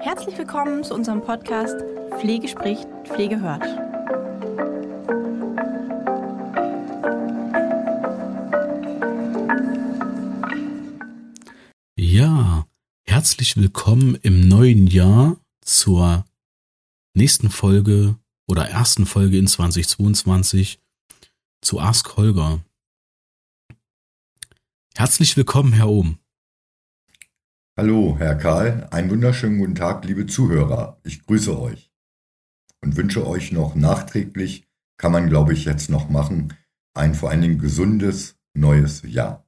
Herzlich willkommen zu unserem Podcast Pflege spricht, Pflege hört. Ja, herzlich willkommen im neuen Jahr zur nächsten Folge oder ersten Folge in 2022 zu Ask Holger. Herzlich willkommen, Herr Ohm. Hallo, Herr Karl. Einen wunderschönen guten Tag, liebe Zuhörer. Ich grüße euch und wünsche euch noch nachträglich, kann man glaube ich jetzt noch machen, ein vor allen Dingen gesundes neues Jahr.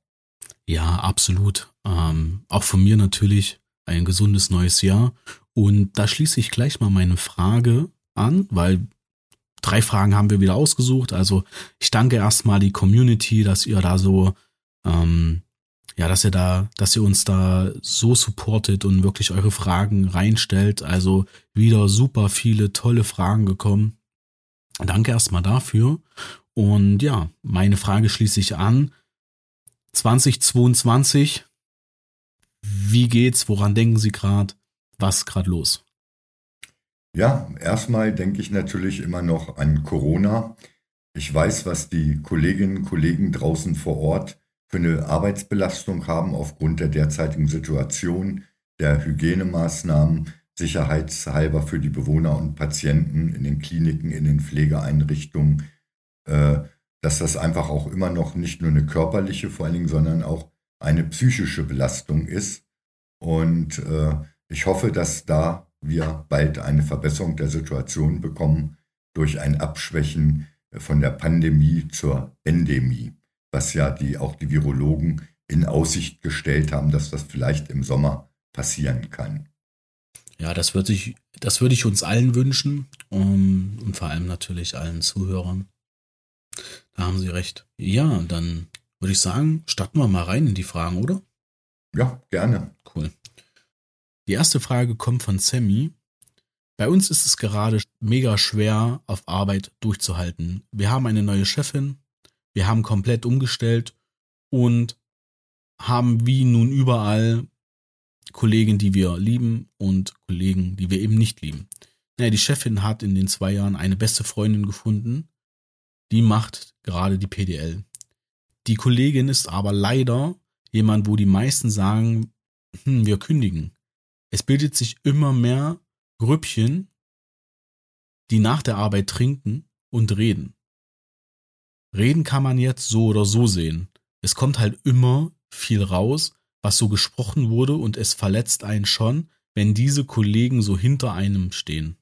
Ja, absolut. Ähm, auch von mir natürlich ein gesundes neues Jahr. Und da schließe ich gleich mal meine Frage an, weil drei Fragen haben wir wieder ausgesucht. Also ich danke erstmal die Community, dass ihr da so, ähm, ja, dass ihr da, dass ihr uns da so supportet und wirklich eure Fragen reinstellt. Also wieder super viele tolle Fragen gekommen. Danke erstmal dafür. Und ja, meine Frage schließe ich an. 2022, wie geht's? Woran denken Sie gerade? Was gerade los? Ja, erstmal denke ich natürlich immer noch an Corona. Ich weiß, was die Kolleginnen und Kollegen draußen vor Ort für eine Arbeitsbelastung haben aufgrund der derzeitigen Situation, der Hygienemaßnahmen, sicherheitshalber für die Bewohner und Patienten in den Kliniken, in den Pflegeeinrichtungen, äh, dass das einfach auch immer noch nicht nur eine körperliche vor allen Dingen, sondern auch eine psychische Belastung ist. Und äh, ich hoffe, dass da wir bald eine Verbesserung der Situation bekommen durch ein Abschwächen von der Pandemie zur Endemie, was ja die, auch die Virologen in Aussicht gestellt haben, dass das vielleicht im Sommer passieren kann. Ja, das würde ich, das würde ich uns allen wünschen um, und vor allem natürlich allen Zuhörern. Da haben Sie recht. Ja, dann würde ich sagen, starten wir mal rein in die Fragen, oder? Ja, gerne. Cool. Die erste Frage kommt von Sammy. Bei uns ist es gerade mega schwer, auf Arbeit durchzuhalten. Wir haben eine neue Chefin, wir haben komplett umgestellt und haben wie nun überall Kollegen, die wir lieben und Kollegen, die wir eben nicht lieben. Naja, die Chefin hat in den zwei Jahren eine beste Freundin gefunden, die macht gerade die PDL. Die Kollegin ist aber leider jemand, wo die meisten sagen, hm, wir kündigen. Es bildet sich immer mehr Grüppchen, die nach der Arbeit trinken und reden. Reden kann man jetzt so oder so sehen. Es kommt halt immer viel raus, was so gesprochen wurde und es verletzt einen schon, wenn diese Kollegen so hinter einem stehen.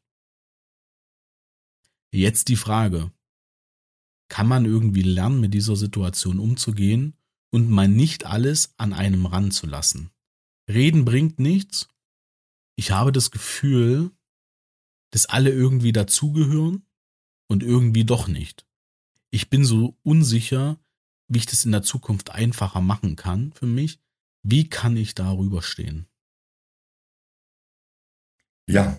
Jetzt die Frage. Kann man irgendwie lernen, mit dieser Situation umzugehen und mal nicht alles an einem ranzulassen? Reden bringt nichts ich habe das Gefühl, dass alle irgendwie dazugehören und irgendwie doch nicht. Ich bin so unsicher, wie ich das in der Zukunft einfacher machen kann für mich. Wie kann ich darüber stehen? Ja,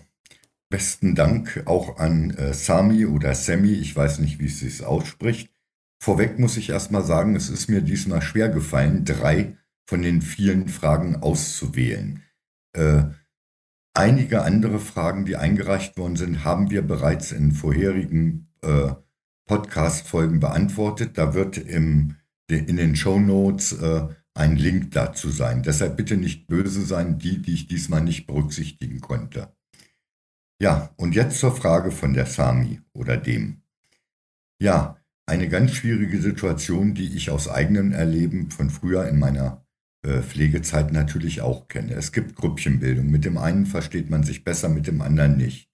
besten Dank auch an äh, Sami oder Sammy, ich weiß nicht, wie es sich ausspricht. Vorweg muss ich erstmal sagen, es ist mir diesmal schwer gefallen, drei von den vielen Fragen auszuwählen. Äh, Einige andere Fragen, die eingereicht worden sind, haben wir bereits in vorherigen äh, Podcast-Folgen beantwortet. Da wird im, in den Show Notes äh, ein Link dazu sein. Deshalb bitte nicht böse sein, die, die ich diesmal nicht berücksichtigen konnte. Ja, und jetzt zur Frage von der Sami oder dem. Ja, eine ganz schwierige Situation, die ich aus eigenem Erleben von früher in meiner äh, Pflegezeit natürlich auch kenne. Es gibt Grüppchenbildung. Mit dem einen versteht man sich besser, mit dem anderen nicht.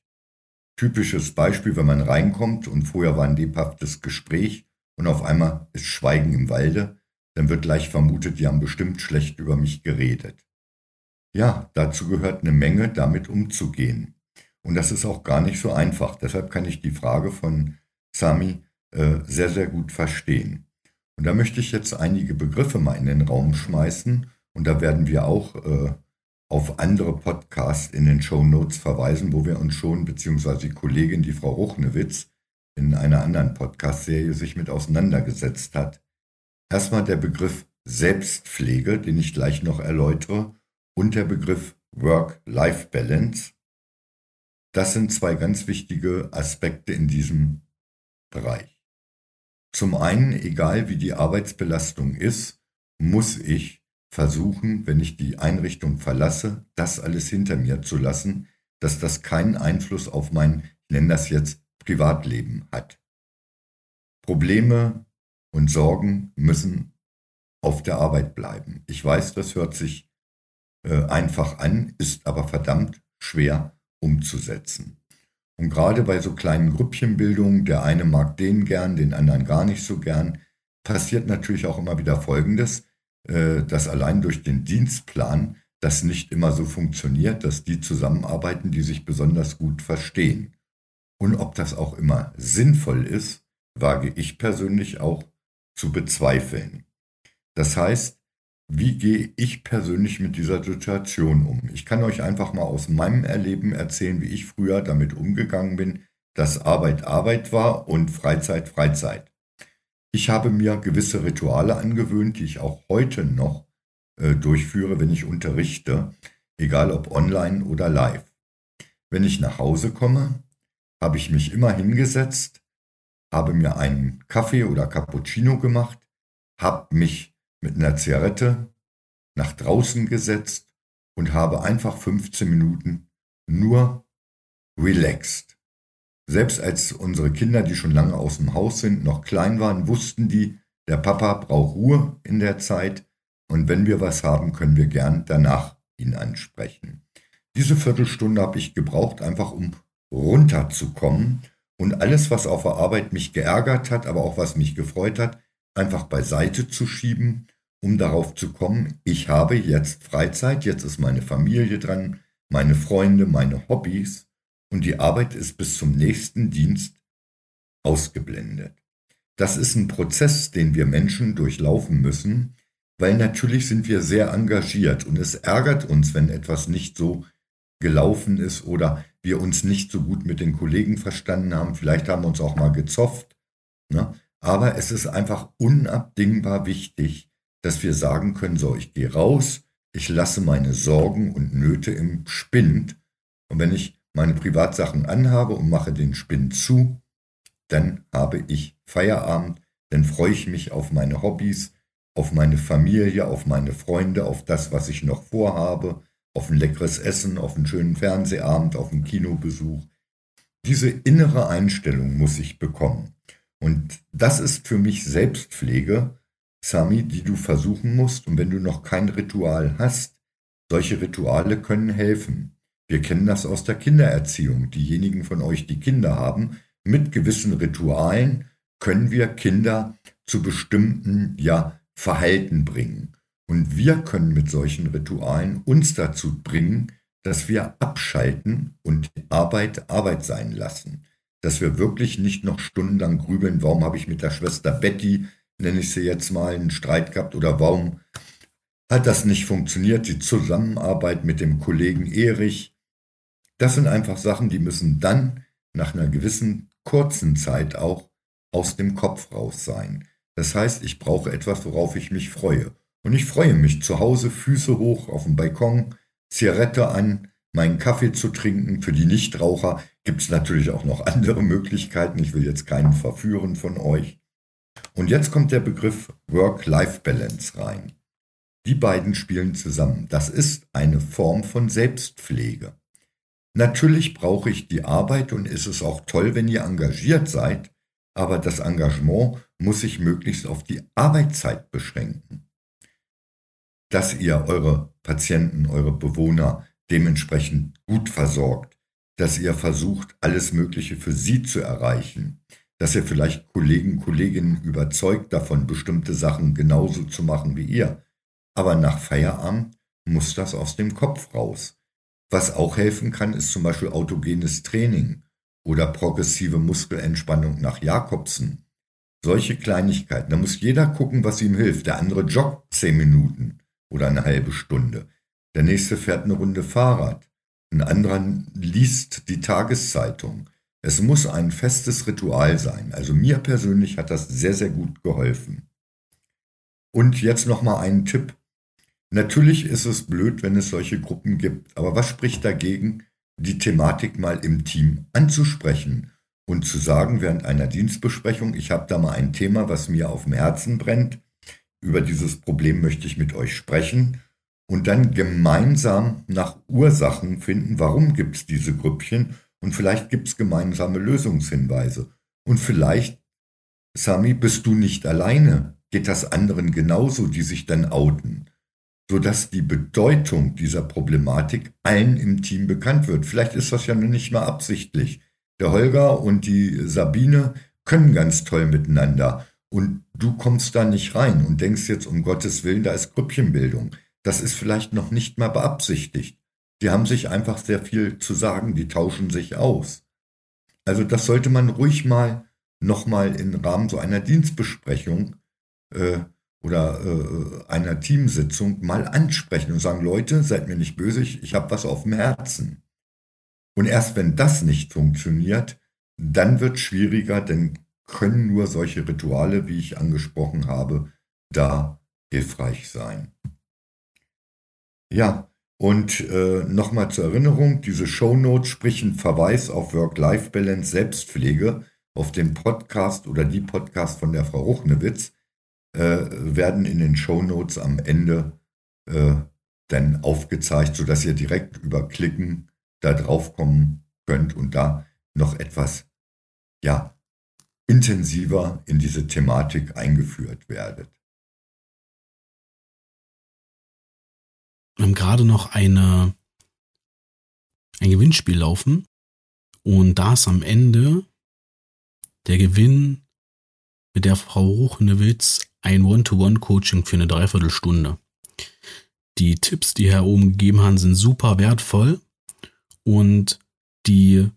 Typisches Beispiel, wenn man reinkommt und vorher war ein lebhaftes Gespräch und auf einmal ist Schweigen im Walde, dann wird gleich vermutet, die haben bestimmt schlecht über mich geredet. Ja, dazu gehört eine Menge, damit umzugehen. Und das ist auch gar nicht so einfach. Deshalb kann ich die Frage von Sami äh, sehr, sehr gut verstehen. Und da möchte ich jetzt einige Begriffe mal in den Raum schmeißen. Und da werden wir auch äh, auf andere Podcasts in den Show Notes verweisen, wo wir uns schon, beziehungsweise die Kollegin, die Frau Ruchnewitz, in einer anderen Podcast-Serie sich mit auseinandergesetzt hat. Erstmal der Begriff Selbstpflege, den ich gleich noch erläutere, und der Begriff Work-Life-Balance. Das sind zwei ganz wichtige Aspekte in diesem Bereich. Zum einen, egal wie die Arbeitsbelastung ist, muss ich versuchen, wenn ich die Einrichtung verlasse, das alles hinter mir zu lassen, dass das keinen Einfluss auf mein, ich nenne das jetzt, Privatleben hat. Probleme und Sorgen müssen auf der Arbeit bleiben. Ich weiß, das hört sich äh, einfach an, ist aber verdammt schwer umzusetzen. Und gerade bei so kleinen Grüppchenbildungen, der eine mag den gern, den anderen gar nicht so gern, passiert natürlich auch immer wieder Folgendes, äh, dass allein durch den Dienstplan das nicht immer so funktioniert, dass die zusammenarbeiten, die sich besonders gut verstehen. Und ob das auch immer sinnvoll ist, wage ich persönlich auch zu bezweifeln. Das heißt, wie gehe ich persönlich mit dieser Situation um? Ich kann euch einfach mal aus meinem Erleben erzählen, wie ich früher damit umgegangen bin, dass Arbeit Arbeit war und Freizeit Freizeit. Ich habe mir gewisse Rituale angewöhnt, die ich auch heute noch äh, durchführe, wenn ich unterrichte, egal ob online oder live. Wenn ich nach Hause komme, habe ich mich immer hingesetzt, habe mir einen Kaffee oder Cappuccino gemacht, habe mich mit einer Zigarette nach draußen gesetzt und habe einfach 15 Minuten nur relaxed. Selbst als unsere Kinder, die schon lange aus dem Haus sind, noch klein waren, wussten die, der Papa braucht Ruhe in der Zeit. Und wenn wir was haben, können wir gern danach ihn ansprechen. Diese Viertelstunde habe ich gebraucht, einfach um runterzukommen. Und alles, was auf der Arbeit mich geärgert hat, aber auch was mich gefreut hat, einfach beiseite zu schieben, um darauf zu kommen, ich habe jetzt Freizeit, jetzt ist meine Familie dran, meine Freunde, meine Hobbys und die Arbeit ist bis zum nächsten Dienst ausgeblendet. Das ist ein Prozess, den wir Menschen durchlaufen müssen, weil natürlich sind wir sehr engagiert und es ärgert uns, wenn etwas nicht so gelaufen ist oder wir uns nicht so gut mit den Kollegen verstanden haben. Vielleicht haben wir uns auch mal gezofft. Ne? Aber es ist einfach unabdingbar wichtig, dass wir sagen können, so, ich gehe raus, ich lasse meine Sorgen und Nöte im Spind. Und wenn ich meine Privatsachen anhabe und mache den Spind zu, dann habe ich Feierabend, dann freue ich mich auf meine Hobbys, auf meine Familie, auf meine Freunde, auf das, was ich noch vorhabe, auf ein leckeres Essen, auf einen schönen Fernsehabend, auf einen Kinobesuch. Diese innere Einstellung muss ich bekommen. Und das ist für mich Selbstpflege, Sami, die du versuchen musst. Und wenn du noch kein Ritual hast, solche Rituale können helfen. Wir kennen das aus der Kindererziehung. Diejenigen von euch, die Kinder haben, mit gewissen Ritualen können wir Kinder zu bestimmten ja, Verhalten bringen. Und wir können mit solchen Ritualen uns dazu bringen, dass wir abschalten und Arbeit Arbeit sein lassen dass wir wirklich nicht noch stundenlang grübeln, warum habe ich mit der Schwester Betty, nenne ich sie jetzt mal, einen Streit gehabt oder warum hat das nicht funktioniert, die Zusammenarbeit mit dem Kollegen Erich. Das sind einfach Sachen, die müssen dann nach einer gewissen kurzen Zeit auch aus dem Kopf raus sein. Das heißt, ich brauche etwas, worauf ich mich freue. Und ich freue mich zu Hause, Füße hoch auf dem Balkon, Zigarette an, meinen Kaffee zu trinken. Für die Nichtraucher gibt es natürlich auch noch andere Möglichkeiten. Ich will jetzt keinen verführen von euch. Und jetzt kommt der Begriff Work-Life-Balance rein. Die beiden spielen zusammen. Das ist eine Form von Selbstpflege. Natürlich brauche ich die Arbeit und ist es auch toll, wenn ihr engagiert seid, aber das Engagement muss sich möglichst auf die Arbeitszeit beschränken. Dass ihr eure Patienten, eure Bewohner dementsprechend gut versorgt, dass ihr versucht, alles Mögliche für sie zu erreichen, dass ihr vielleicht Kollegen, Kolleginnen überzeugt davon, bestimmte Sachen genauso zu machen wie ihr. Aber nach Feierabend muss das aus dem Kopf raus. Was auch helfen kann, ist zum Beispiel autogenes Training oder progressive Muskelentspannung nach Jakobsen. Solche Kleinigkeiten. Da muss jeder gucken, was ihm hilft. Der andere joggt zehn Minuten oder eine halbe Stunde. Der nächste fährt eine Runde Fahrrad. Ein anderer liest die Tageszeitung. Es muss ein festes Ritual sein. Also mir persönlich hat das sehr, sehr gut geholfen. Und jetzt nochmal einen Tipp. Natürlich ist es blöd, wenn es solche Gruppen gibt, aber was spricht dagegen, die Thematik mal im Team anzusprechen und zu sagen während einer Dienstbesprechung, ich habe da mal ein Thema, was mir auf dem Herzen brennt, über dieses Problem möchte ich mit euch sprechen und dann gemeinsam nach Ursachen finden, warum gibt es diese Grüppchen und vielleicht gibt es gemeinsame Lösungshinweise. Und vielleicht, Sami, bist du nicht alleine, geht das anderen genauso, die sich dann outen sodass die Bedeutung dieser Problematik allen im Team bekannt wird. Vielleicht ist das ja nur nicht mal absichtlich. Der Holger und die Sabine können ganz toll miteinander und du kommst da nicht rein und denkst jetzt um Gottes Willen, da ist Grüppchenbildung. Das ist vielleicht noch nicht mal beabsichtigt. Die haben sich einfach sehr viel zu sagen, die tauschen sich aus. Also das sollte man ruhig mal nochmal im Rahmen so einer Dienstbesprechung äh, oder äh, einer Teamsitzung mal ansprechen und sagen, Leute, seid mir nicht böse, ich habe was auf dem Herzen. Und erst wenn das nicht funktioniert, dann wird es schwieriger, denn können nur solche Rituale, wie ich angesprochen habe, da hilfreich sein. Ja, und äh, nochmal zur Erinnerung, diese Shownotes sprechen Verweis auf Work-Life-Balance Selbstpflege auf den Podcast oder die Podcast von der Frau Ruchnewitz werden in den Show Notes am Ende äh, dann aufgezeigt, sodass ihr direkt über Klicken da drauf kommen könnt und da noch etwas ja, intensiver in diese Thematik eingeführt werdet. Wir haben gerade noch eine, ein Gewinnspiel laufen und da ist am Ende der Gewinn mit der Frau Ruchnewitz ein One-to-One-Coaching für eine Dreiviertelstunde. Die Tipps, die Herr oben gegeben hat, sind super wertvoll und die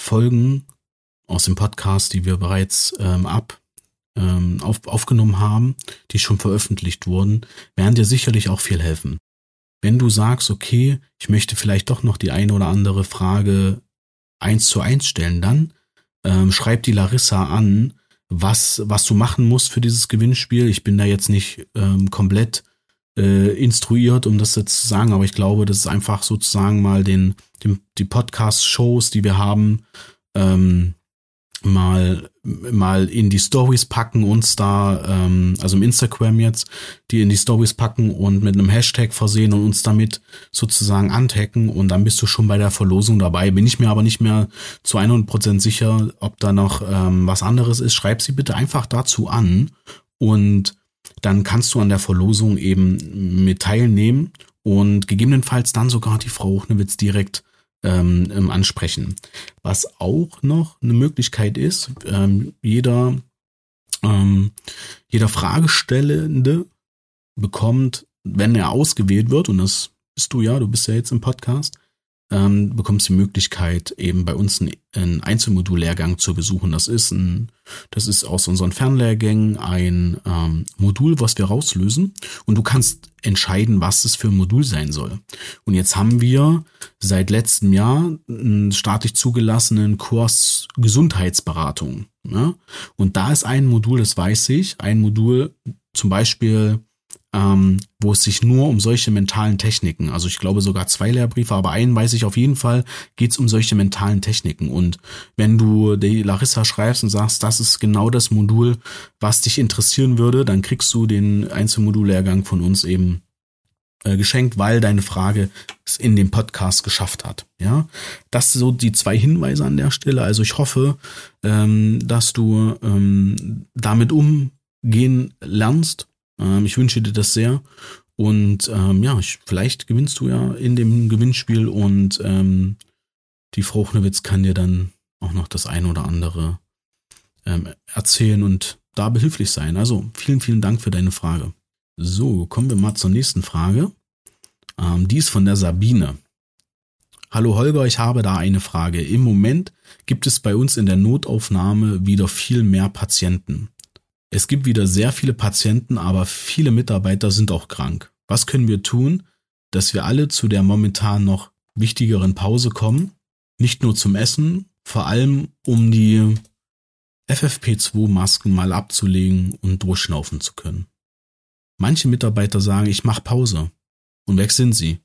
Folgen aus dem Podcast, die wir bereits ähm, ab ähm, auf, aufgenommen haben, die schon veröffentlicht wurden, werden dir sicherlich auch viel helfen. Wenn du sagst, okay, ich möchte vielleicht doch noch die eine oder andere Frage eins zu eins stellen, dann ähm, schreib die Larissa an was, was du machen musst für dieses Gewinnspiel. Ich bin da jetzt nicht ähm, komplett äh, instruiert, um das jetzt zu sagen, aber ich glaube, das ist einfach sozusagen mal den, den die Podcast-Shows, die wir haben, ähm, mal mal in die Stories packen, uns da, ähm, also im Instagram jetzt, die in die Stories packen und mit einem Hashtag versehen und uns damit sozusagen antaggen und dann bist du schon bei der Verlosung dabei. Bin ich mir aber nicht mehr zu 100% sicher, ob da noch ähm, was anderes ist. Schreib sie bitte einfach dazu an und dann kannst du an der Verlosung eben mit teilnehmen und gegebenenfalls dann sogar die Frau Hochnewitz direkt ähm, ähm, ansprechen. Was auch noch eine Möglichkeit ist, ähm, jeder, ähm, jeder Fragestellende bekommt, wenn er ausgewählt wird, und das bist du ja, du bist ja jetzt im Podcast, ähm, bekommst die Möglichkeit, eben bei uns einen, Einzelmodullehrgang zu besuchen. Das ist ein, das ist aus unseren Fernlehrgängen ein ähm, Modul, was wir rauslösen und du kannst entscheiden, was es für ein Modul sein soll. Und jetzt haben wir seit letztem Jahr einen staatlich zugelassenen Kurs Gesundheitsberatung. Ja? Und da ist ein Modul, das weiß ich, ein Modul zum Beispiel ähm, wo es sich nur um solche mentalen Techniken, also ich glaube sogar zwei Lehrbriefe, aber einen weiß ich auf jeden Fall, geht es um solche mentalen Techniken. Und wenn du die Larissa schreibst und sagst, das ist genau das Modul, was dich interessieren würde, dann kriegst du den Einzelmodullehrgang von uns eben äh, geschenkt, weil deine Frage es in dem Podcast geschafft hat. Ja, das sind so die zwei Hinweise an der Stelle. Also ich hoffe, ähm, dass du ähm, damit umgehen lernst ähm, ich wünsche dir das sehr. Und ähm, ja, ich, vielleicht gewinnst du ja in dem Gewinnspiel und ähm, die Frau Chnewitz kann dir dann auch noch das ein oder andere ähm, erzählen und da behilflich sein. Also vielen, vielen Dank für deine Frage. So, kommen wir mal zur nächsten Frage. Ähm, die ist von der Sabine. Hallo Holger, ich habe da eine Frage. Im Moment gibt es bei uns in der Notaufnahme wieder viel mehr Patienten. Es gibt wieder sehr viele Patienten, aber viele Mitarbeiter sind auch krank. Was können wir tun, dass wir alle zu der momentan noch wichtigeren Pause kommen? Nicht nur zum Essen, vor allem um die FFP2-Masken mal abzulegen und durchschnaufen zu können. Manche Mitarbeiter sagen, ich mache Pause. Und weg sind sie.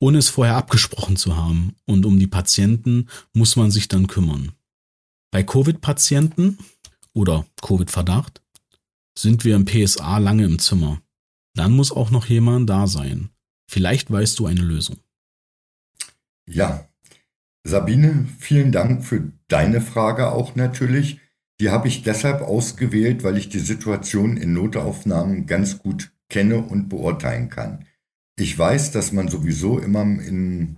Ohne es vorher abgesprochen zu haben. Und um die Patienten muss man sich dann kümmern. Bei Covid-Patienten oder Covid-Verdacht sind wir im PSA lange im Zimmer. Dann muss auch noch jemand da sein. Vielleicht weißt du eine Lösung. Ja, Sabine, vielen Dank für deine Frage auch natürlich. Die habe ich deshalb ausgewählt, weil ich die Situation in Notaufnahmen ganz gut kenne und beurteilen kann. Ich weiß, dass man sowieso immer in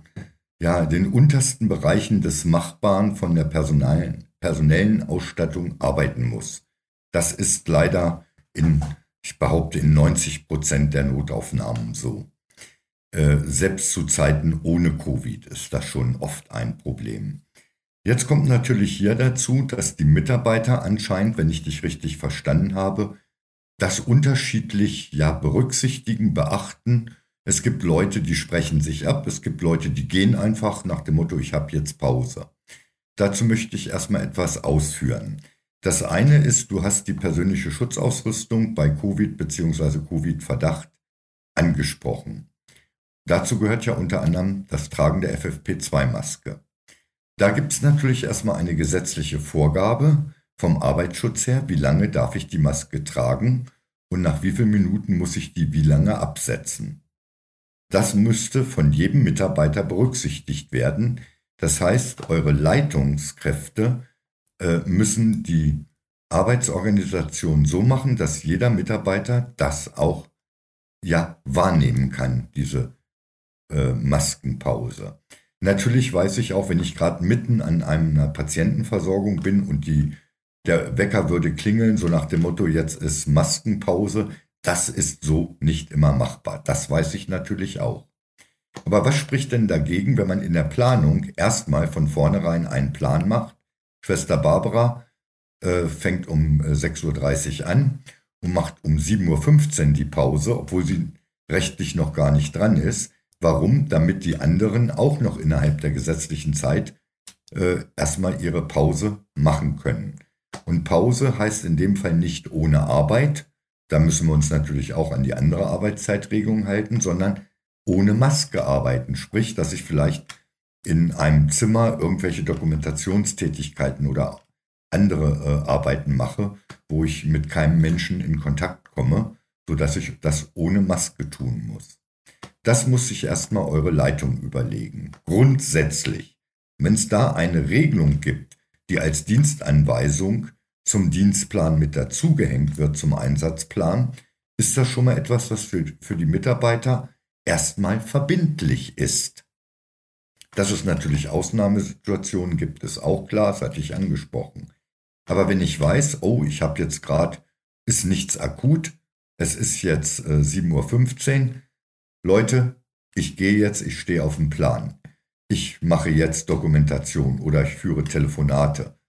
ja, den untersten Bereichen des Machbaren von der personalen, personellen Ausstattung arbeiten muss. Das ist leider in, ich behaupte, in 90 Prozent der Notaufnahmen so. Äh, selbst zu Zeiten ohne Covid ist das schon oft ein Problem. Jetzt kommt natürlich hier dazu, dass die Mitarbeiter anscheinend, wenn ich dich richtig verstanden habe, das unterschiedlich ja berücksichtigen, beachten. Es gibt Leute, die sprechen sich ab, es gibt Leute, die gehen einfach nach dem Motto, ich habe jetzt Pause. Dazu möchte ich erstmal etwas ausführen. Das eine ist, du hast die persönliche Schutzausrüstung bei Covid bzw. Covid-Verdacht angesprochen. Dazu gehört ja unter anderem das Tragen der FFP2-Maske. Da gibt es natürlich erstmal eine gesetzliche Vorgabe vom Arbeitsschutz her, wie lange darf ich die Maske tragen und nach wie vielen Minuten muss ich die wie lange absetzen. Das müsste von jedem Mitarbeiter berücksichtigt werden. Das heißt, eure Leitungskräfte müssen die Arbeitsorganisation so machen, dass jeder Mitarbeiter das auch ja wahrnehmen kann, diese äh, Maskenpause. Natürlich weiß ich auch, wenn ich gerade mitten an einer Patientenversorgung bin und die, der Wecker würde klingeln, so nach dem Motto, jetzt ist Maskenpause, das ist so nicht immer machbar. Das weiß ich natürlich auch. Aber was spricht denn dagegen, wenn man in der Planung erstmal von vornherein einen Plan macht? Schwester Barbara äh, fängt um 6.30 äh, Uhr an und macht um 7.15 Uhr die Pause, obwohl sie rechtlich noch gar nicht dran ist. Warum? Damit die anderen auch noch innerhalb der gesetzlichen Zeit äh, erstmal ihre Pause machen können. Und Pause heißt in dem Fall nicht ohne Arbeit, da müssen wir uns natürlich auch an die andere Arbeitszeitregelung halten, sondern ohne Maske arbeiten. Sprich, dass ich vielleicht in einem Zimmer irgendwelche Dokumentationstätigkeiten oder andere äh, Arbeiten mache, wo ich mit keinem Menschen in Kontakt komme, sodass ich das ohne Maske tun muss. Das muss sich erstmal eure Leitung überlegen. Grundsätzlich, wenn es da eine Regelung gibt, die als Dienstanweisung zum Dienstplan mit dazugehängt wird, zum Einsatzplan, ist das schon mal etwas, was für, für die Mitarbeiter erstmal verbindlich ist. Dass es natürlich Ausnahmesituationen gibt, ist auch klar, das hatte ich angesprochen. Aber wenn ich weiß, oh, ich habe jetzt gerade, ist nichts akut, es ist jetzt äh, 7.15 Uhr, Leute, ich gehe jetzt, ich stehe auf dem Plan. Ich mache jetzt Dokumentation oder ich führe Telefonate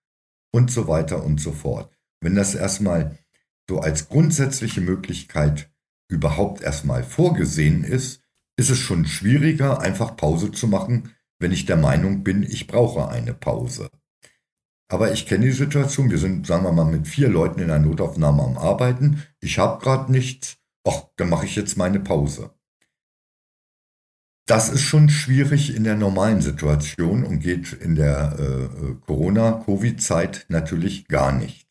und so weiter und so fort. Wenn das erstmal so als grundsätzliche Möglichkeit überhaupt erstmal vorgesehen ist, ist es schon schwieriger, einfach Pause zu machen, wenn ich der Meinung bin, ich brauche eine Pause. Aber ich kenne die Situation, wir sind, sagen wir mal, mit vier Leuten in einer Notaufnahme am Arbeiten, ich habe gerade nichts, ach, dann mache ich jetzt meine Pause. Das ist schon schwierig in der normalen Situation und geht in der äh, Corona-Covid-Zeit natürlich gar nicht.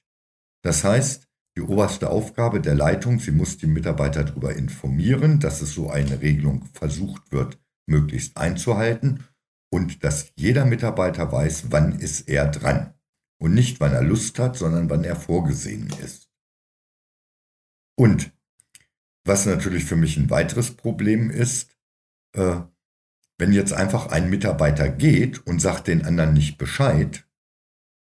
Das heißt, die oberste Aufgabe der Leitung, sie muss die Mitarbeiter darüber informieren, dass es so eine Regelung versucht wird, möglichst einzuhalten und dass jeder Mitarbeiter weiß, wann ist er dran. Und nicht, wann er Lust hat, sondern wann er vorgesehen ist. Und was natürlich für mich ein weiteres Problem ist, äh, wenn jetzt einfach ein Mitarbeiter geht und sagt den anderen nicht Bescheid,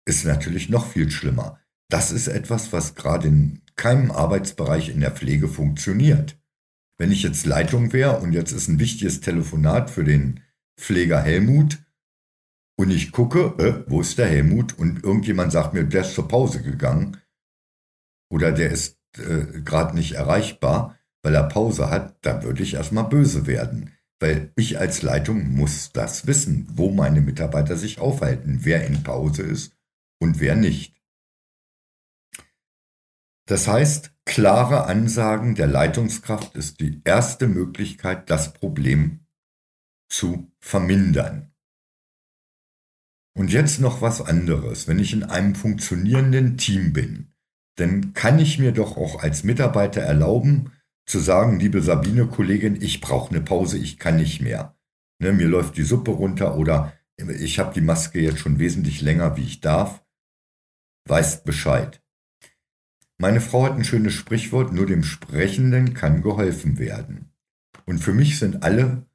ist natürlich noch viel schlimmer. Das ist etwas, was gerade in keinem Arbeitsbereich in der Pflege funktioniert. Wenn ich jetzt Leitung wäre und jetzt ist ein wichtiges Telefonat für den Pfleger Helmut und ich gucke, äh, wo ist der Helmut? Und irgendjemand sagt mir, der ist zur Pause gegangen oder der ist äh, gerade nicht erreichbar, weil er Pause hat, dann würde ich erstmal böse werden. Weil ich als Leitung muss das wissen, wo meine Mitarbeiter sich aufhalten, wer in Pause ist und wer nicht. Das heißt, klare Ansagen der Leitungskraft ist die erste Möglichkeit, das Problem zu vermindern. Und jetzt noch was anderes. Wenn ich in einem funktionierenden Team bin, dann kann ich mir doch auch als Mitarbeiter erlauben, zu sagen, liebe Sabine, Kollegin, ich brauche eine Pause, ich kann nicht mehr. Ne, mir läuft die Suppe runter oder ich habe die Maske jetzt schon wesentlich länger, wie ich darf. Weißt Bescheid. Meine Frau hat ein schönes Sprichwort, nur dem Sprechenden kann geholfen werden. Und für mich sind alle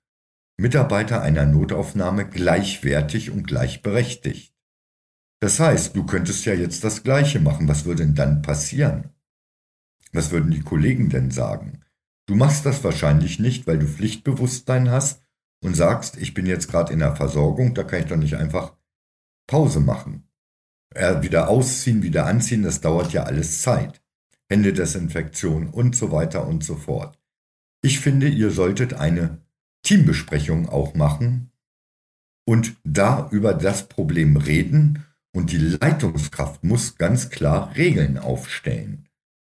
Mitarbeiter einer Notaufnahme gleichwertig und gleichberechtigt. Das heißt, du könntest ja jetzt das Gleiche machen. Was würde denn dann passieren? Was würden die Kollegen denn sagen? Du machst das wahrscheinlich nicht, weil du Pflichtbewusstsein hast und sagst, ich bin jetzt gerade in der Versorgung, da kann ich doch nicht einfach Pause machen. Äh, wieder ausziehen, wieder anziehen, das dauert ja alles Zeit. Händedesinfektion und so weiter und so fort. Ich finde, ihr solltet eine Teambesprechung auch machen und da über das Problem reden und die Leitungskraft muss ganz klar Regeln aufstellen,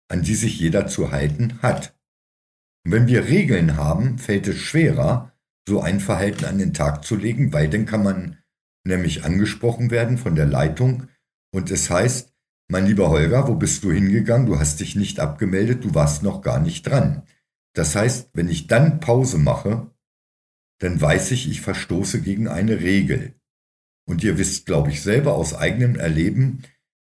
an die sich jeder zu halten hat. Und wenn wir Regeln haben, fällt es schwerer, so ein Verhalten an den Tag zu legen, weil dann kann man nämlich angesprochen werden von der Leitung und es heißt, mein lieber Holger, wo bist du hingegangen? Du hast dich nicht abgemeldet, du warst noch gar nicht dran. Das heißt, wenn ich dann Pause mache, dann weiß ich, ich verstoße gegen eine Regel. Und ihr wisst, glaube ich, selber aus eigenem Erleben,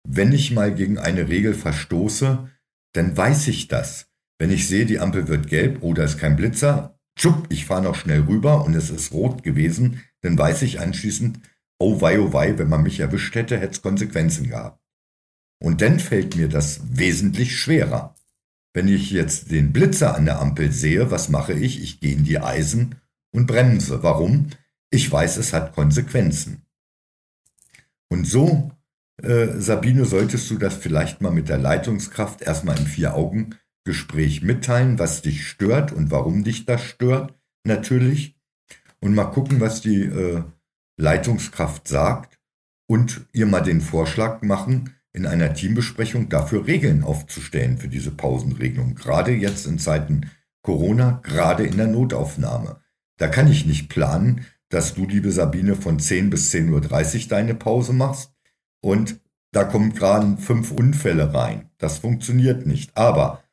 wenn ich mal gegen eine Regel verstoße, dann weiß ich das. Wenn ich sehe, die Ampel wird gelb oder ist kein Blitzer, tschupp, ich fahre noch schnell rüber und es ist rot gewesen, dann weiß ich anschließend, oh wei, oh wei, wenn man mich erwischt hätte, hätte es Konsequenzen gehabt. Und dann fällt mir das wesentlich schwerer. Wenn ich jetzt den Blitzer an der Ampel sehe, was mache ich? Ich gehe in die Eisen und bremse. Warum? Ich weiß, es hat Konsequenzen. Und so, äh, Sabine, solltest du das vielleicht mal mit der Leitungskraft erstmal im Vier-Augen-Gespräch mitteilen, was dich stört und warum dich das stört, natürlich. Und mal gucken, was die äh, Leitungskraft sagt und ihr mal den Vorschlag machen, in einer Teambesprechung dafür Regeln aufzustellen für diese Pausenregelung. Gerade jetzt in Zeiten Corona, gerade in der Notaufnahme. Da kann ich nicht planen, dass du, liebe Sabine, von 10 bis 10.30 Uhr deine Pause machst und da kommen gerade fünf Unfälle rein. Das funktioniert nicht. Aber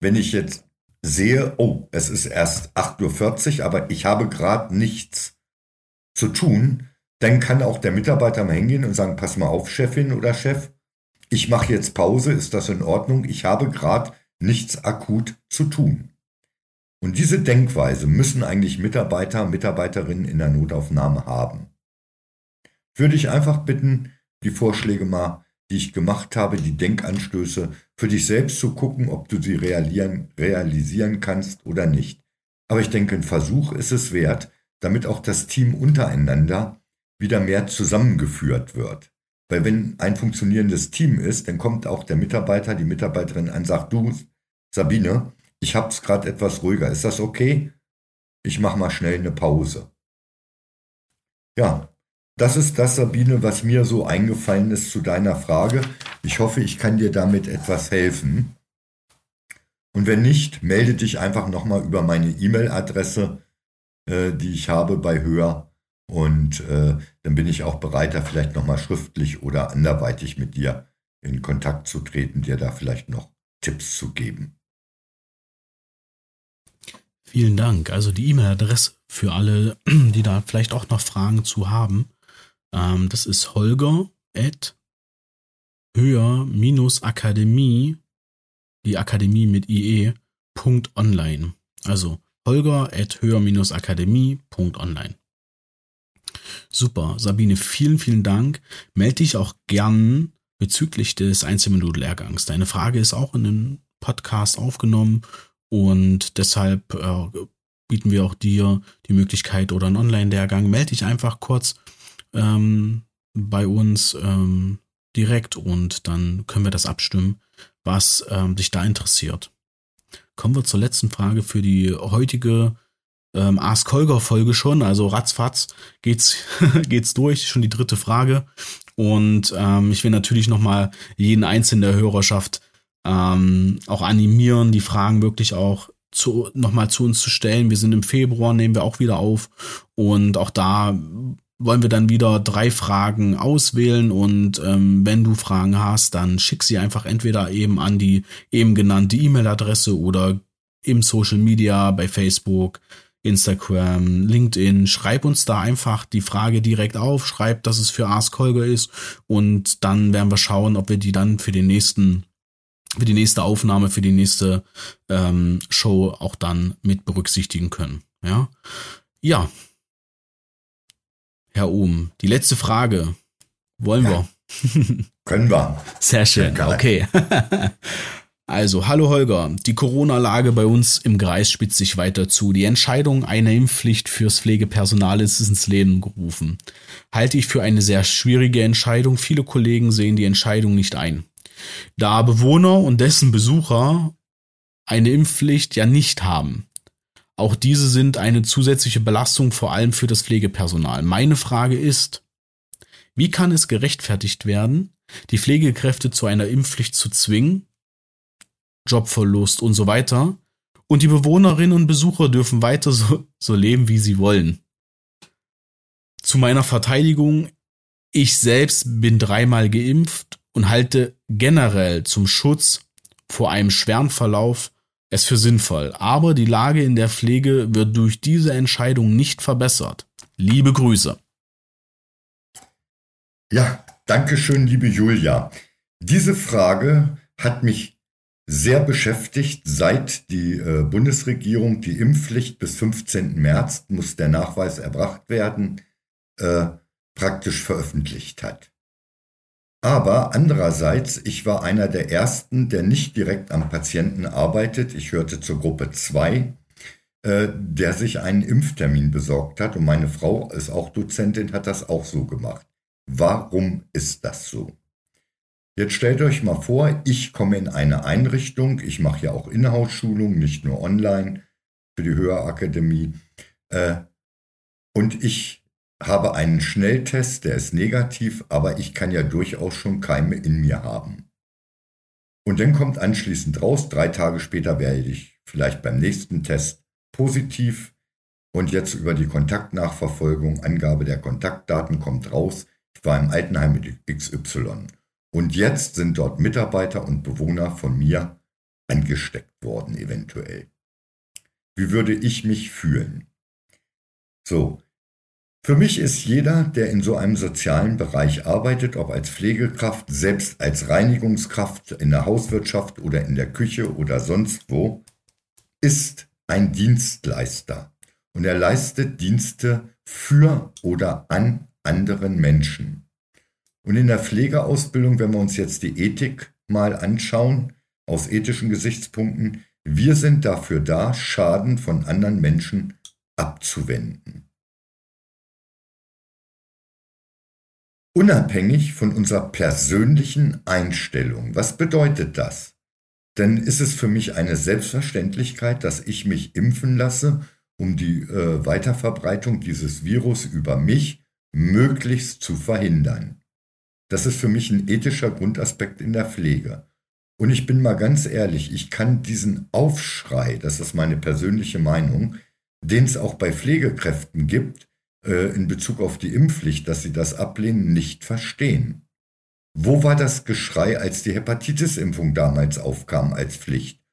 wenn ich jetzt sehe, oh, es ist erst 8.40 Uhr, aber ich habe gerade nichts zu tun, dann kann auch der Mitarbeiter mal hingehen und sagen, pass mal auf, Chefin oder Chef, ich mache jetzt Pause, ist das in Ordnung? Ich habe gerade nichts akut zu tun. Und diese Denkweise müssen eigentlich Mitarbeiter, Mitarbeiterinnen in der Notaufnahme haben. Würde ich einfach bitten, die Vorschläge mal, die ich gemacht habe, die Denkanstöße, für dich selbst zu gucken, ob du sie realisieren kannst oder nicht. Aber ich denke, ein Versuch ist es wert, damit auch das Team untereinander wieder mehr zusammengeführt wird. Weil wenn ein funktionierendes Team ist, dann kommt auch der Mitarbeiter, die Mitarbeiterin an, sagt, du, Sabine, ich hab's gerade etwas ruhiger. Ist das okay? Ich mache mal schnell eine Pause. Ja, das ist das, Sabine, was mir so eingefallen ist zu deiner Frage. Ich hoffe, ich kann dir damit etwas helfen. Und wenn nicht, melde dich einfach nochmal über meine E-Mail-Adresse, äh, die ich habe bei Hör. Und äh, dann bin ich auch bereit, da vielleicht nochmal schriftlich oder anderweitig mit dir in Kontakt zu treten, dir da vielleicht noch Tipps zu geben. Vielen Dank. Also die E-Mail-Adresse für alle, die da vielleicht auch noch Fragen zu haben. Ähm, das ist holger at höher-akademie, die Akademie mit IE, Punkt online. Also holger at höher-akademie.online. Super, Sabine, vielen, vielen Dank. Melde dich auch gern bezüglich des Einzelmodul-Lehrgangs. Deine Frage ist auch in den Podcast aufgenommen und deshalb äh, bieten wir auch dir die Möglichkeit oder einen Online-Lehrgang. Melde dich einfach kurz ähm, bei uns ähm, direkt und dann können wir das abstimmen, was ähm, dich da interessiert. Kommen wir zur letzten Frage für die heutige ähm, Ask Holger Folge schon. Also ratzfatz geht's, geht's durch. Schon die dritte Frage. Und ähm, ich will natürlich nochmal jeden einzelnen der Hörerschaft ähm, auch animieren, die Fragen wirklich auch zu, nochmal zu uns zu stellen. Wir sind im Februar, nehmen wir auch wieder auf. Und auch da wollen wir dann wieder drei Fragen auswählen und ähm, wenn du Fragen hast, dann schick sie einfach entweder eben an die eben genannte E-Mail-Adresse oder im Social Media, bei Facebook, Instagram, LinkedIn. Schreib uns da einfach die Frage direkt auf, schreib, dass es für Ask Holger ist und dann werden wir schauen, ob wir die dann für den nächsten für die nächste Aufnahme, für die nächste ähm, Show auch dann mit berücksichtigen können. Ja, ja. Herr Ohm, die letzte Frage. Wollen ja. wir? Können wir. Sehr schön. Okay. Also, hallo Holger. Die Corona-Lage bei uns im Kreis spitzt sich weiter zu. Die Entscheidung einer Impfpflicht fürs Pflegepersonal ist ins Leben gerufen. Halte ich für eine sehr schwierige Entscheidung. Viele Kollegen sehen die Entscheidung nicht ein. Da Bewohner und dessen Besucher eine Impfpflicht ja nicht haben. Auch diese sind eine zusätzliche Belastung vor allem für das Pflegepersonal. Meine Frage ist, wie kann es gerechtfertigt werden, die Pflegekräfte zu einer Impfpflicht zu zwingen, Jobverlust und so weiter, und die Bewohnerinnen und Besucher dürfen weiter so, so leben, wie sie wollen. Zu meiner Verteidigung, ich selbst bin dreimal geimpft und halte generell zum Schutz vor einem schweren Verlauf es für sinnvoll. Aber die Lage in der Pflege wird durch diese Entscheidung nicht verbessert. Liebe Grüße. Ja, danke schön, liebe Julia. Diese Frage hat mich sehr beschäftigt, seit die äh, Bundesregierung die Impfpflicht bis 15. März muss der Nachweis erbracht werden, äh, praktisch veröffentlicht hat. Aber andererseits, ich war einer der ersten, der nicht direkt am Patienten arbeitet. Ich hörte zur Gruppe 2, äh, der sich einen Impftermin besorgt hat. Und meine Frau ist auch Dozentin, hat das auch so gemacht. Warum ist das so? Jetzt stellt euch mal vor, ich komme in eine Einrichtung, ich mache ja auch Inhouse-Schulungen, nicht nur online für die Höherakademie. Äh, und ich habe einen Schnelltest, der ist negativ, aber ich kann ja durchaus schon Keime in mir haben. Und dann kommt anschließend raus, drei Tage später werde ich vielleicht beim nächsten Test positiv und jetzt über die Kontaktnachverfolgung, Angabe der Kontaktdaten kommt raus, ich war im Altenheim mit XY. Und jetzt sind dort Mitarbeiter und Bewohner von mir angesteckt worden, eventuell. Wie würde ich mich fühlen? So, für mich ist jeder, der in so einem sozialen Bereich arbeitet, ob als Pflegekraft, selbst als Reinigungskraft in der Hauswirtschaft oder in der Küche oder sonst wo, ist ein Dienstleister. Und er leistet Dienste für oder an anderen Menschen. Und in der Pflegeausbildung, wenn wir uns jetzt die Ethik mal anschauen, aus ethischen Gesichtspunkten, wir sind dafür da, Schaden von anderen Menschen abzuwenden. Unabhängig von unserer persönlichen Einstellung. Was bedeutet das? Denn ist es für mich eine Selbstverständlichkeit, dass ich mich impfen lasse, um die äh, Weiterverbreitung dieses Virus über mich möglichst zu verhindern. Das ist für mich ein ethischer Grundaspekt in der Pflege. Und ich bin mal ganz ehrlich, ich kann diesen Aufschrei, das ist meine persönliche Meinung, den es auch bei Pflegekräften gibt, in Bezug auf die Impfpflicht, dass sie das ablehnen, nicht verstehen. Wo war das Geschrei, als die Hepatitis-Impfung damals aufkam als Pflicht?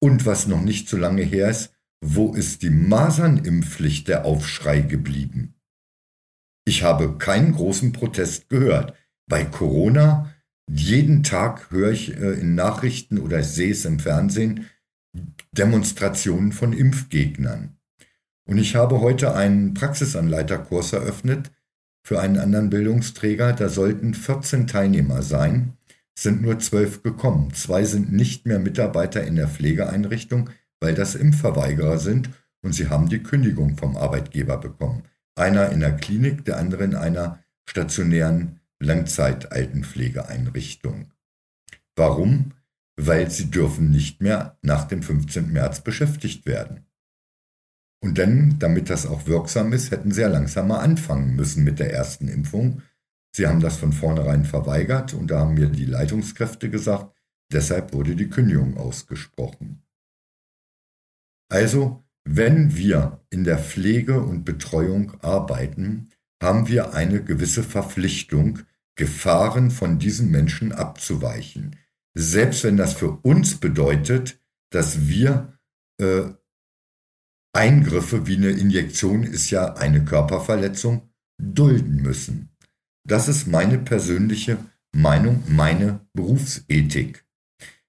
Und was noch nicht so lange her ist, wo ist die Masernimpfpflicht der Aufschrei geblieben? Ich habe keinen großen Protest gehört. Bei Corona, jeden Tag höre ich äh, in Nachrichten oder sehe es im Fernsehen Demonstrationen von Impfgegnern. Und ich habe heute einen Praxisanleiterkurs eröffnet für einen anderen Bildungsträger. Da sollten 14 Teilnehmer sein, sind nur zwölf gekommen. Zwei sind nicht mehr Mitarbeiter in der Pflegeeinrichtung, weil das Impfverweigerer sind und sie haben die Kündigung vom Arbeitgeber bekommen. Einer in der Klinik, der andere in einer stationären Langzeitaltenpflegeeinrichtung. Warum? Weil sie dürfen nicht mehr nach dem 15. März beschäftigt werden. Und dann, damit das auch wirksam ist, hätten sie ja langsamer anfangen müssen mit der ersten Impfung. Sie haben das von vornherein verweigert und da haben mir die Leitungskräfte gesagt, Deshalb wurde die Kündigung ausgesprochen. Also, wenn wir in der Pflege und Betreuung arbeiten, haben wir eine gewisse Verpflichtung, Gefahren von diesen Menschen abzuweichen. Selbst wenn das für uns bedeutet, dass wir äh, Eingriffe wie eine Injektion ist ja eine Körperverletzung dulden müssen. Das ist meine persönliche Meinung, meine Berufsethik.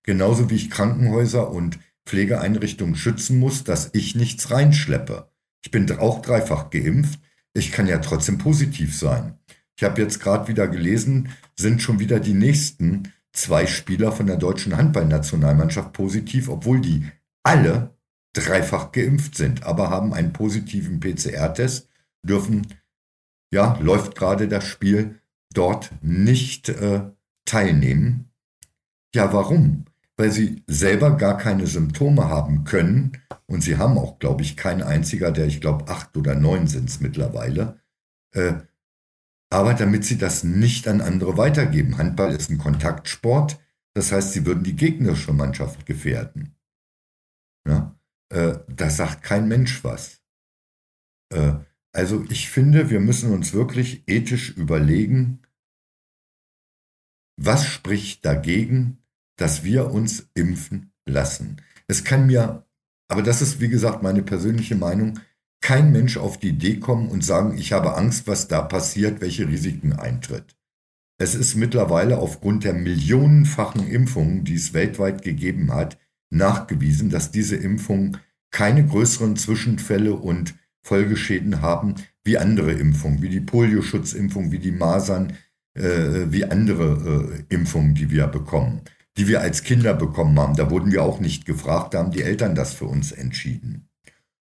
Genauso wie ich Krankenhäuser und Pflegeeinrichtungen schützen muss, dass ich nichts reinschleppe. Ich bin auch dreifach geimpft. Ich kann ja trotzdem positiv sein. Ich habe jetzt gerade wieder gelesen, sind schon wieder die nächsten zwei Spieler von der deutschen Handballnationalmannschaft positiv, obwohl die alle dreifach geimpft sind, aber haben einen positiven PCR-Test, dürfen, ja, läuft gerade das Spiel dort nicht äh, teilnehmen. Ja, warum? Weil sie selber gar keine Symptome haben können und sie haben auch, glaube ich, kein einziger, der, ich glaube, acht oder neun sind es mittlerweile. Äh, aber damit sie das nicht an andere weitergeben. Handball ist ein Kontaktsport, das heißt, sie würden die gegnerische Mannschaft gefährden. Ja? Äh, da sagt kein Mensch was. Äh, also ich finde, wir müssen uns wirklich ethisch überlegen, was spricht dagegen, dass wir uns impfen lassen. Es kann mir, aber das ist wie gesagt meine persönliche Meinung, kein Mensch auf die Idee kommen und sagen, ich habe Angst, was da passiert, welche Risiken eintritt. Es ist mittlerweile aufgrund der millionenfachen Impfungen, die es weltweit gegeben hat, nachgewiesen, dass diese Impfungen keine größeren Zwischenfälle und Folgeschäden haben wie andere Impfungen, wie die Polioschutzimpfung, wie die Masern, äh, wie andere äh, Impfungen, die wir bekommen, die wir als Kinder bekommen haben. Da wurden wir auch nicht gefragt, da haben die Eltern das für uns entschieden.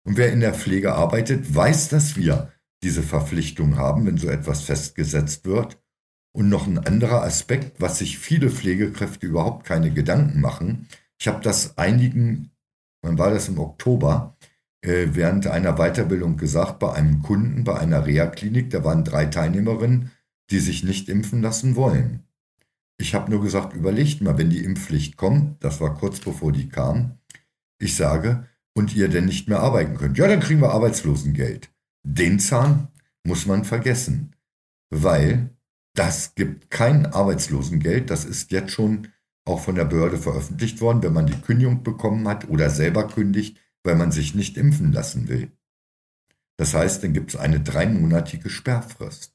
Und wer in der Pflege arbeitet, weiß, dass wir diese Verpflichtung haben, wenn so etwas festgesetzt wird. Und noch ein anderer Aspekt, was sich viele Pflegekräfte überhaupt keine Gedanken machen. Ich habe das einigen, wann war das im Oktober, äh, während einer Weiterbildung gesagt, bei einem Kunden, bei einer Reha-Klinik, da waren drei Teilnehmerinnen, die sich nicht impfen lassen wollen. Ich habe nur gesagt, überlegt mal, wenn die Impfpflicht kommt, das war kurz bevor die kam, ich sage, und ihr denn nicht mehr arbeiten könnt. Ja, dann kriegen wir Arbeitslosengeld. Den Zahn muss man vergessen, weil das gibt kein Arbeitslosengeld. Das ist jetzt schon auch von der Behörde veröffentlicht worden, wenn man die Kündigung bekommen hat oder selber kündigt, weil man sich nicht impfen lassen will. Das heißt, dann gibt es eine dreimonatige Sperrfrist.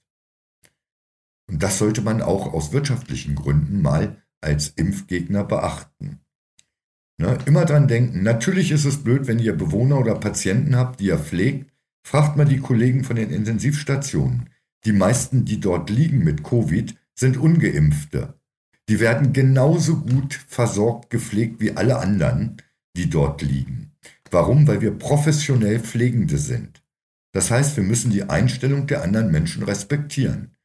Und das sollte man auch aus wirtschaftlichen Gründen mal als Impfgegner beachten. Ne? Immer dran denken. Natürlich ist es blöd, wenn ihr Bewohner oder Patienten habt, die ihr pflegt. Fragt mal die Kollegen von den Intensivstationen. Die meisten, die dort liegen mit Covid, sind ungeimpfte. Die werden genauso gut versorgt, gepflegt wie alle anderen, die dort liegen. Warum? Weil wir professionell Pflegende sind. Das heißt, wir müssen die Einstellung der anderen Menschen respektieren.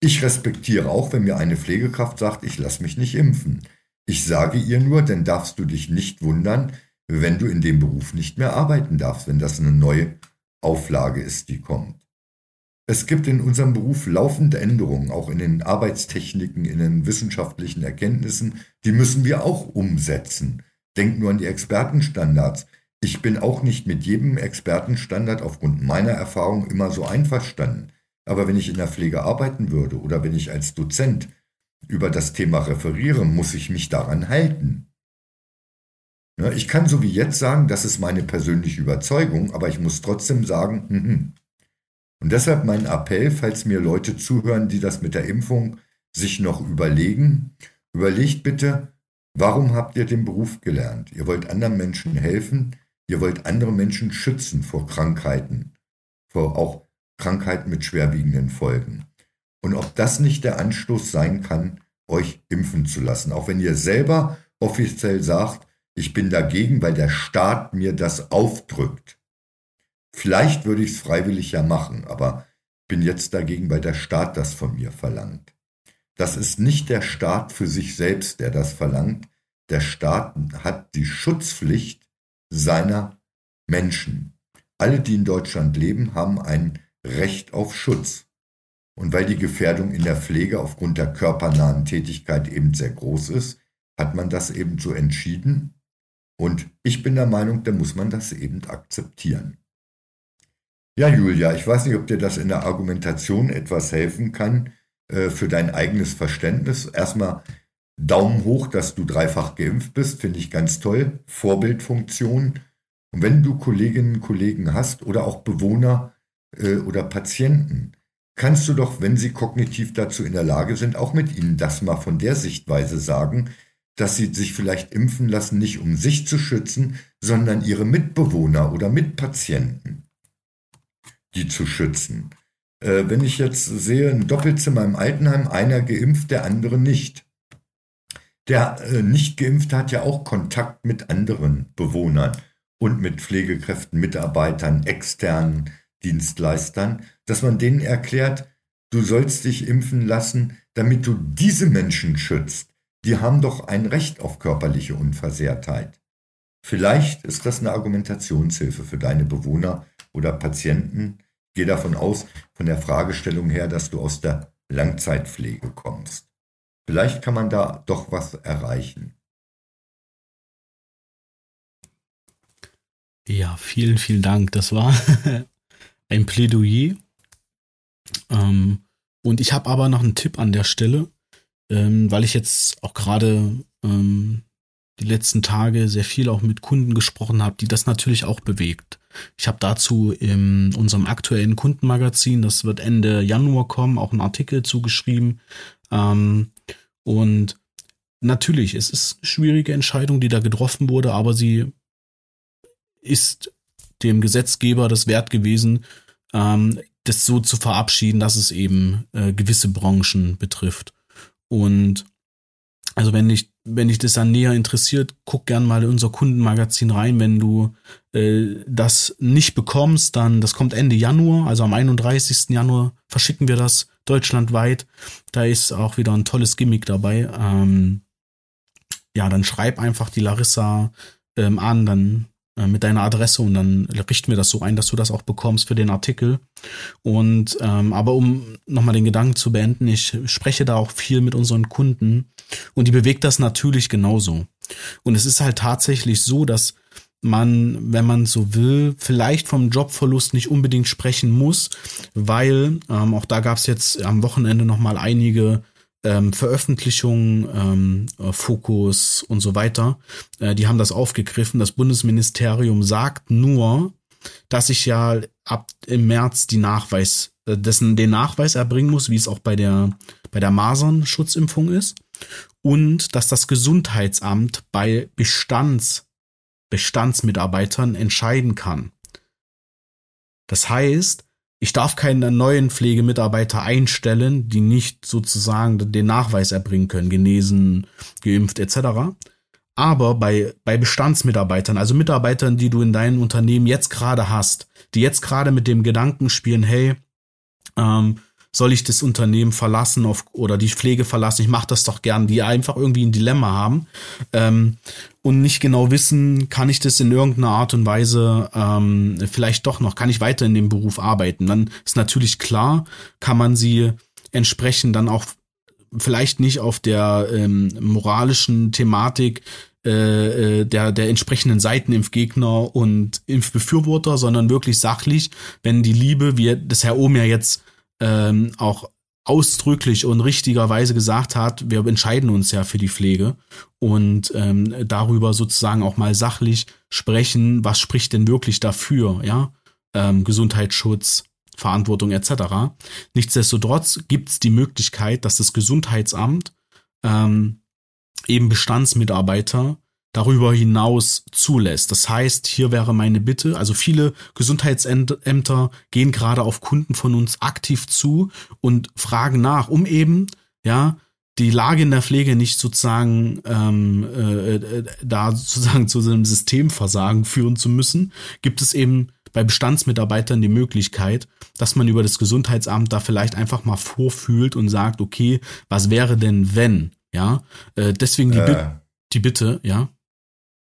Ich respektiere auch, wenn mir eine Pflegekraft sagt, ich lasse mich nicht impfen. Ich sage ihr nur, denn darfst du dich nicht wundern, wenn du in dem Beruf nicht mehr arbeiten darfst, wenn das eine neue Auflage ist, die kommt. Es gibt in unserem Beruf laufende Änderungen, auch in den Arbeitstechniken, in den wissenschaftlichen Erkenntnissen. Die müssen wir auch umsetzen. Denk nur an die Expertenstandards. Ich bin auch nicht mit jedem Expertenstandard aufgrund meiner Erfahrung immer so einverstanden. Aber wenn ich in der Pflege arbeiten würde oder wenn ich als Dozent über das Thema referiere, muss ich mich daran halten. Ja, ich kann so wie jetzt sagen, das ist meine persönliche Überzeugung, aber ich muss trotzdem sagen, hm, hm. Und deshalb mein Appell, falls mir Leute zuhören, die das mit der Impfung sich noch überlegen, überlegt bitte, warum habt ihr den Beruf gelernt? Ihr wollt anderen Menschen helfen, ihr wollt andere Menschen schützen vor Krankheiten, vor auch Krankheiten mit schwerwiegenden Folgen. Und ob das nicht der Anstoß sein kann, euch impfen zu lassen. Auch wenn ihr selber offiziell sagt, ich bin dagegen, weil der Staat mir das aufdrückt. Vielleicht würde ich es freiwillig ja machen, aber bin jetzt dagegen, weil der Staat das von mir verlangt. Das ist nicht der Staat für sich selbst, der das verlangt. Der Staat hat die Schutzpflicht seiner Menschen. Alle, die in Deutschland leben, haben ein Recht auf Schutz. Und weil die Gefährdung in der Pflege aufgrund der körpernahen Tätigkeit eben sehr groß ist, hat man das eben so entschieden. Und ich bin der Meinung, da muss man das eben akzeptieren. Ja, Julia, ich weiß nicht, ob dir das in der Argumentation etwas helfen kann äh, für dein eigenes Verständnis. Erstmal Daumen hoch, dass du dreifach geimpft bist, finde ich ganz toll. Vorbildfunktion. Und wenn du Kolleginnen und Kollegen hast oder auch Bewohner äh, oder Patienten, kannst du doch, wenn sie kognitiv dazu in der Lage sind, auch mit ihnen das mal von der Sichtweise sagen, dass sie sich vielleicht impfen lassen, nicht um sich zu schützen, sondern ihre Mitbewohner oder Mitpatienten, die zu schützen. Äh, wenn ich jetzt sehe, ein Doppelzimmer im Altenheim, einer geimpft, der andere nicht. Der äh, nicht geimpfte hat ja auch Kontakt mit anderen Bewohnern und mit Pflegekräften, Mitarbeitern, externen Dienstleistern, dass man denen erklärt, du sollst dich impfen lassen, damit du diese Menschen schützt. Die haben doch ein Recht auf körperliche Unversehrtheit. Vielleicht ist das eine Argumentationshilfe für deine Bewohner oder Patienten. Gehe davon aus, von der Fragestellung her, dass du aus der Langzeitpflege kommst. Vielleicht kann man da doch was erreichen. Ja, vielen, vielen Dank. Das war ein Plädoyer. Ähm, und ich habe aber noch einen Tipp an der Stelle, ähm, weil ich jetzt auch gerade ähm, die letzten Tage sehr viel auch mit Kunden gesprochen habe, die das natürlich auch bewegt. Ich habe dazu in unserem aktuellen Kundenmagazin, das wird Ende Januar kommen, auch einen Artikel zugeschrieben. Ähm, und natürlich, es ist eine schwierige Entscheidung, die da getroffen wurde, aber sie ist dem Gesetzgeber das wert gewesen, ähm, das so zu verabschieden, dass es eben äh, gewisse Branchen betrifft. Und also wenn dich, wenn dich das dann näher interessiert, guck gern mal in unser Kundenmagazin rein. Wenn du äh, das nicht bekommst, dann, das kommt Ende Januar, also am 31. Januar verschicken wir das deutschlandweit. Da ist auch wieder ein tolles Gimmick dabei. Ähm, ja, dann schreib einfach die Larissa ähm, an, dann mit deiner Adresse und dann richten wir das so ein, dass du das auch bekommst für den Artikel. Und ähm, aber um nochmal den Gedanken zu beenden, ich spreche da auch viel mit unseren Kunden und die bewegt das natürlich genauso. Und es ist halt tatsächlich so, dass man, wenn man so will, vielleicht vom Jobverlust nicht unbedingt sprechen muss, weil ähm, auch da gab es jetzt am Wochenende nochmal einige ähm, Veröffentlichungen, ähm, äh, Fokus und so weiter, äh, die haben das aufgegriffen. Das Bundesministerium sagt nur, dass ich ja ab im März die Nachweis, äh, dessen den Nachweis erbringen muss, wie es auch bei der bei der Masern-Schutzimpfung ist, und dass das Gesundheitsamt bei Bestands Bestandsmitarbeitern entscheiden kann. Das heißt, ich darf keinen neuen Pflegemitarbeiter einstellen, die nicht sozusagen den Nachweis erbringen können, genesen, geimpft etc. Aber bei, bei Bestandsmitarbeitern, also Mitarbeitern, die du in deinem Unternehmen jetzt gerade hast, die jetzt gerade mit dem Gedanken spielen, hey, ähm, soll ich das Unternehmen verlassen auf, oder die Pflege verlassen? Ich mache das doch gern, die einfach irgendwie ein Dilemma haben ähm, und nicht genau wissen, kann ich das in irgendeiner Art und Weise ähm, vielleicht doch noch, kann ich weiter in dem Beruf arbeiten? Dann ist natürlich klar, kann man sie entsprechend dann auch vielleicht nicht auf der ähm, moralischen Thematik äh, äh der, der entsprechenden Seiten Impfgegner und Impfbefürworter, sondern wirklich sachlich, wenn die Liebe, wie das Herr Ohm ja jetzt ähm, auch ausdrücklich und richtigerweise gesagt hat, wir entscheiden uns ja für die Pflege und ähm, darüber sozusagen auch mal sachlich sprechen, was spricht denn wirklich dafür, ja, ähm, Gesundheitsschutz, Verantwortung etc. Nichtsdestotrotz gibt es die Möglichkeit, dass das Gesundheitsamt ähm, eben Bestandsmitarbeiter darüber hinaus zulässt. Das heißt, hier wäre meine Bitte, also viele Gesundheitsämter gehen gerade auf Kunden von uns aktiv zu und fragen nach, um eben, ja, die Lage in der Pflege nicht sozusagen ähm, äh, äh, da sozusagen zu einem Systemversagen führen zu müssen, gibt es eben bei Bestandsmitarbeitern die Möglichkeit, dass man über das Gesundheitsamt da vielleicht einfach mal vorfühlt und sagt, okay, was wäre denn wenn? Ja, äh, deswegen die, äh, die Bitte, ja.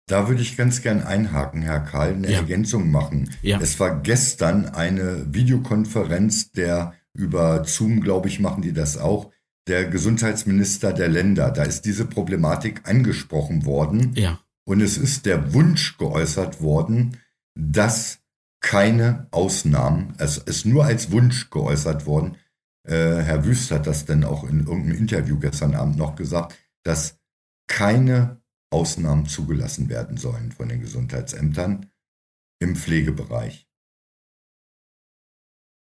Da würde ich ganz gern einhaken, Herr Karl, eine ja. Ergänzung machen. Ja. Es war gestern eine Videokonferenz der über Zoom, glaube ich, machen die das auch, der Gesundheitsminister der Länder. Da ist diese Problematik angesprochen worden. Ja. Und es ist der Wunsch geäußert worden, dass keine Ausnahmen, es ist nur als Wunsch geäußert worden, äh, Herr Wüst hat das dann auch in irgendeinem Interview gestern Abend noch gesagt, dass keine Ausnahmen zugelassen werden sollen von den Gesundheitsämtern im Pflegebereich.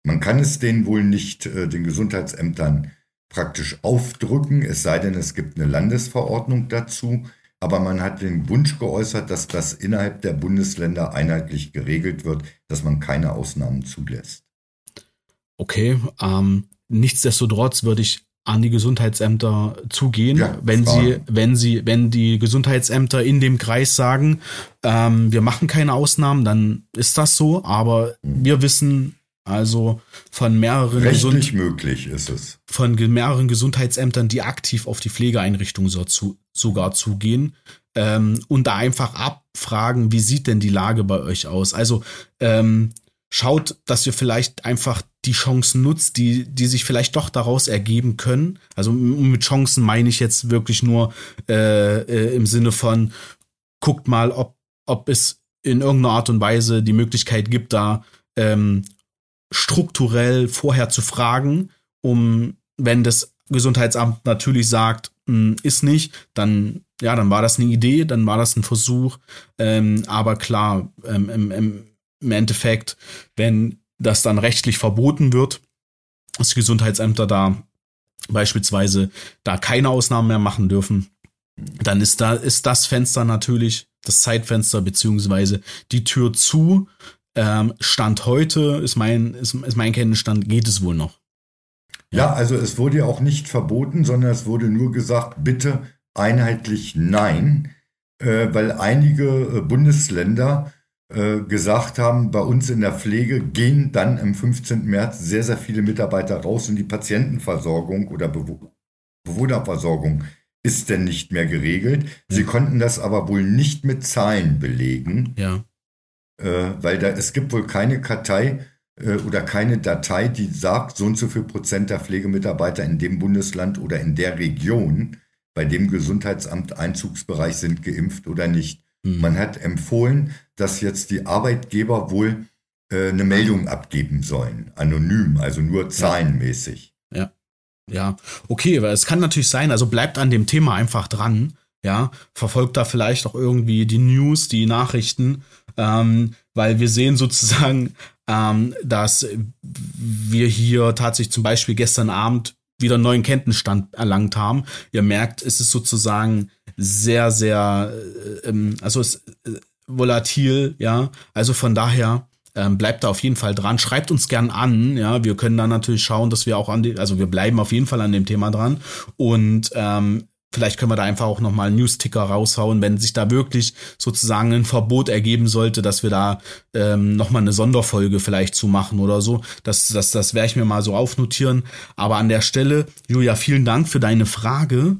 Man kann es denen wohl nicht, äh, den Gesundheitsämtern praktisch aufdrücken, es sei denn, es gibt eine Landesverordnung dazu, aber man hat den Wunsch geäußert, dass das innerhalb der Bundesländer einheitlich geregelt wird, dass man keine Ausnahmen zulässt. Okay, ähm, nichtsdestotrotz würde ich an die Gesundheitsämter zugehen, ja, wenn fragen. sie, wenn sie, wenn die Gesundheitsämter in dem Kreis sagen, ähm, wir machen keine Ausnahmen, dann ist das so. Aber mhm. wir wissen also von mehreren Rechtlich möglich ist es. Von mehreren Gesundheitsämtern, die aktiv auf die Pflegeeinrichtungen so zu, sogar zugehen ähm, und da einfach abfragen, wie sieht denn die Lage bei euch aus? Also ähm, schaut, dass ihr vielleicht einfach die Chancen nutzt, die, die sich vielleicht doch daraus ergeben können. Also mit Chancen meine ich jetzt wirklich nur äh, äh, im Sinne von, guckt mal, ob, ob es in irgendeiner Art und Weise die Möglichkeit gibt, da ähm, strukturell vorher zu fragen, um, wenn das Gesundheitsamt natürlich sagt, mh, hm, ist nicht, dann, ja, dann war das eine Idee, dann war das ein Versuch. Ähm, aber klar, ähm, im, im, im Endeffekt, wenn das dann rechtlich verboten wird, dass die Gesundheitsämter da beispielsweise da keine Ausnahmen mehr machen dürfen, dann ist da, ist das Fenster natürlich, das Zeitfenster beziehungsweise die Tür zu. Ähm, Stand heute ist mein, ist, ist mein Kenntnisstand, geht es wohl noch. Ja, also es wurde ja auch nicht verboten, sondern es wurde nur gesagt, bitte einheitlich nein, äh, weil einige äh, Bundesländer gesagt haben, bei uns in der Pflege gehen dann am 15. März sehr, sehr viele Mitarbeiter raus und die Patientenversorgung oder Bewo Bewohnerversorgung ist denn nicht mehr geregelt. Sie konnten das aber wohl nicht mit Zahlen belegen. Ja. Äh, weil da, es gibt wohl keine Kartei äh, oder keine Datei, die sagt, so und so viel Prozent der Pflegemitarbeiter in dem Bundesland oder in der Region, bei dem Gesundheitsamt Einzugsbereich sind, geimpft oder nicht. Mhm. Man hat empfohlen, dass jetzt die Arbeitgeber wohl äh, eine Meldung abgeben sollen, anonym, also nur zahlenmäßig. Ja. Ja, okay, weil es kann natürlich sein, also bleibt an dem Thema einfach dran, ja, verfolgt da vielleicht auch irgendwie die News, die Nachrichten, ähm, weil wir sehen sozusagen, ähm, dass wir hier tatsächlich zum Beispiel gestern Abend wieder einen neuen Kenntnisstand erlangt haben. Ihr merkt, es ist sozusagen sehr, sehr, äh, ähm, also es äh, volatil, ja. Also von daher ähm, bleibt da auf jeden Fall dran. Schreibt uns gern an, ja. Wir können dann natürlich schauen, dass wir auch an die, also wir bleiben auf jeden Fall an dem Thema dran und ähm, Vielleicht können wir da einfach auch nochmal einen News-Ticker raushauen, wenn sich da wirklich sozusagen ein Verbot ergeben sollte, dass wir da ähm, nochmal eine Sonderfolge vielleicht zu machen oder so. Das, das, das werde ich mir mal so aufnotieren. Aber an der Stelle, Julia, vielen Dank für deine Frage.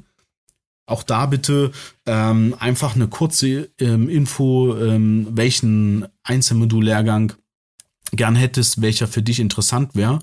Auch da bitte ähm, einfach eine kurze ähm, Info, ähm, welchen Einzelmodullehrgang gern hättest, welcher für dich interessant wäre.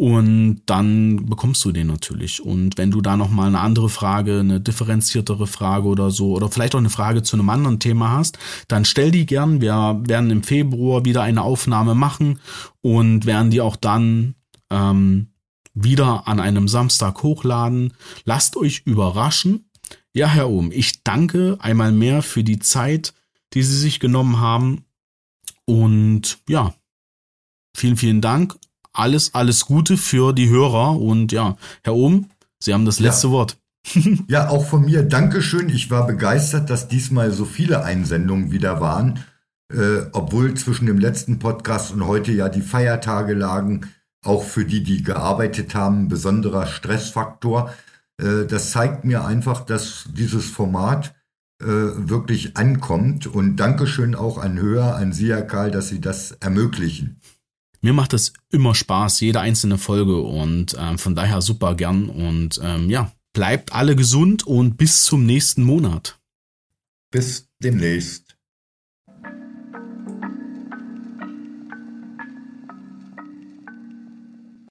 Und dann bekommst du den natürlich. Und wenn du da nochmal eine andere Frage, eine differenziertere Frage oder so, oder vielleicht auch eine Frage zu einem anderen Thema hast, dann stell die gern. Wir werden im Februar wieder eine Aufnahme machen und werden die auch dann ähm, wieder an einem Samstag hochladen. Lasst euch überraschen. Ja, Herr Ohm, ich danke einmal mehr für die Zeit, die Sie sich genommen haben. Und ja, vielen, vielen Dank alles, alles Gute für die Hörer und ja, Herr Ohm, Sie haben das letzte ja. Wort. ja, auch von mir Dankeschön. Ich war begeistert, dass diesmal so viele Einsendungen wieder waren, äh, obwohl zwischen dem letzten Podcast und heute ja die Feiertage lagen, auch für die, die gearbeitet haben, ein besonderer Stressfaktor. Äh, das zeigt mir einfach, dass dieses Format äh, wirklich ankommt. Und Dankeschön auch an Höher, an Sie, Herr Karl, dass Sie das ermöglichen. Mir macht es immer Spaß, jede einzelne Folge und ähm, von daher super gern. Und ähm, ja, bleibt alle gesund und bis zum nächsten Monat. Bis demnächst.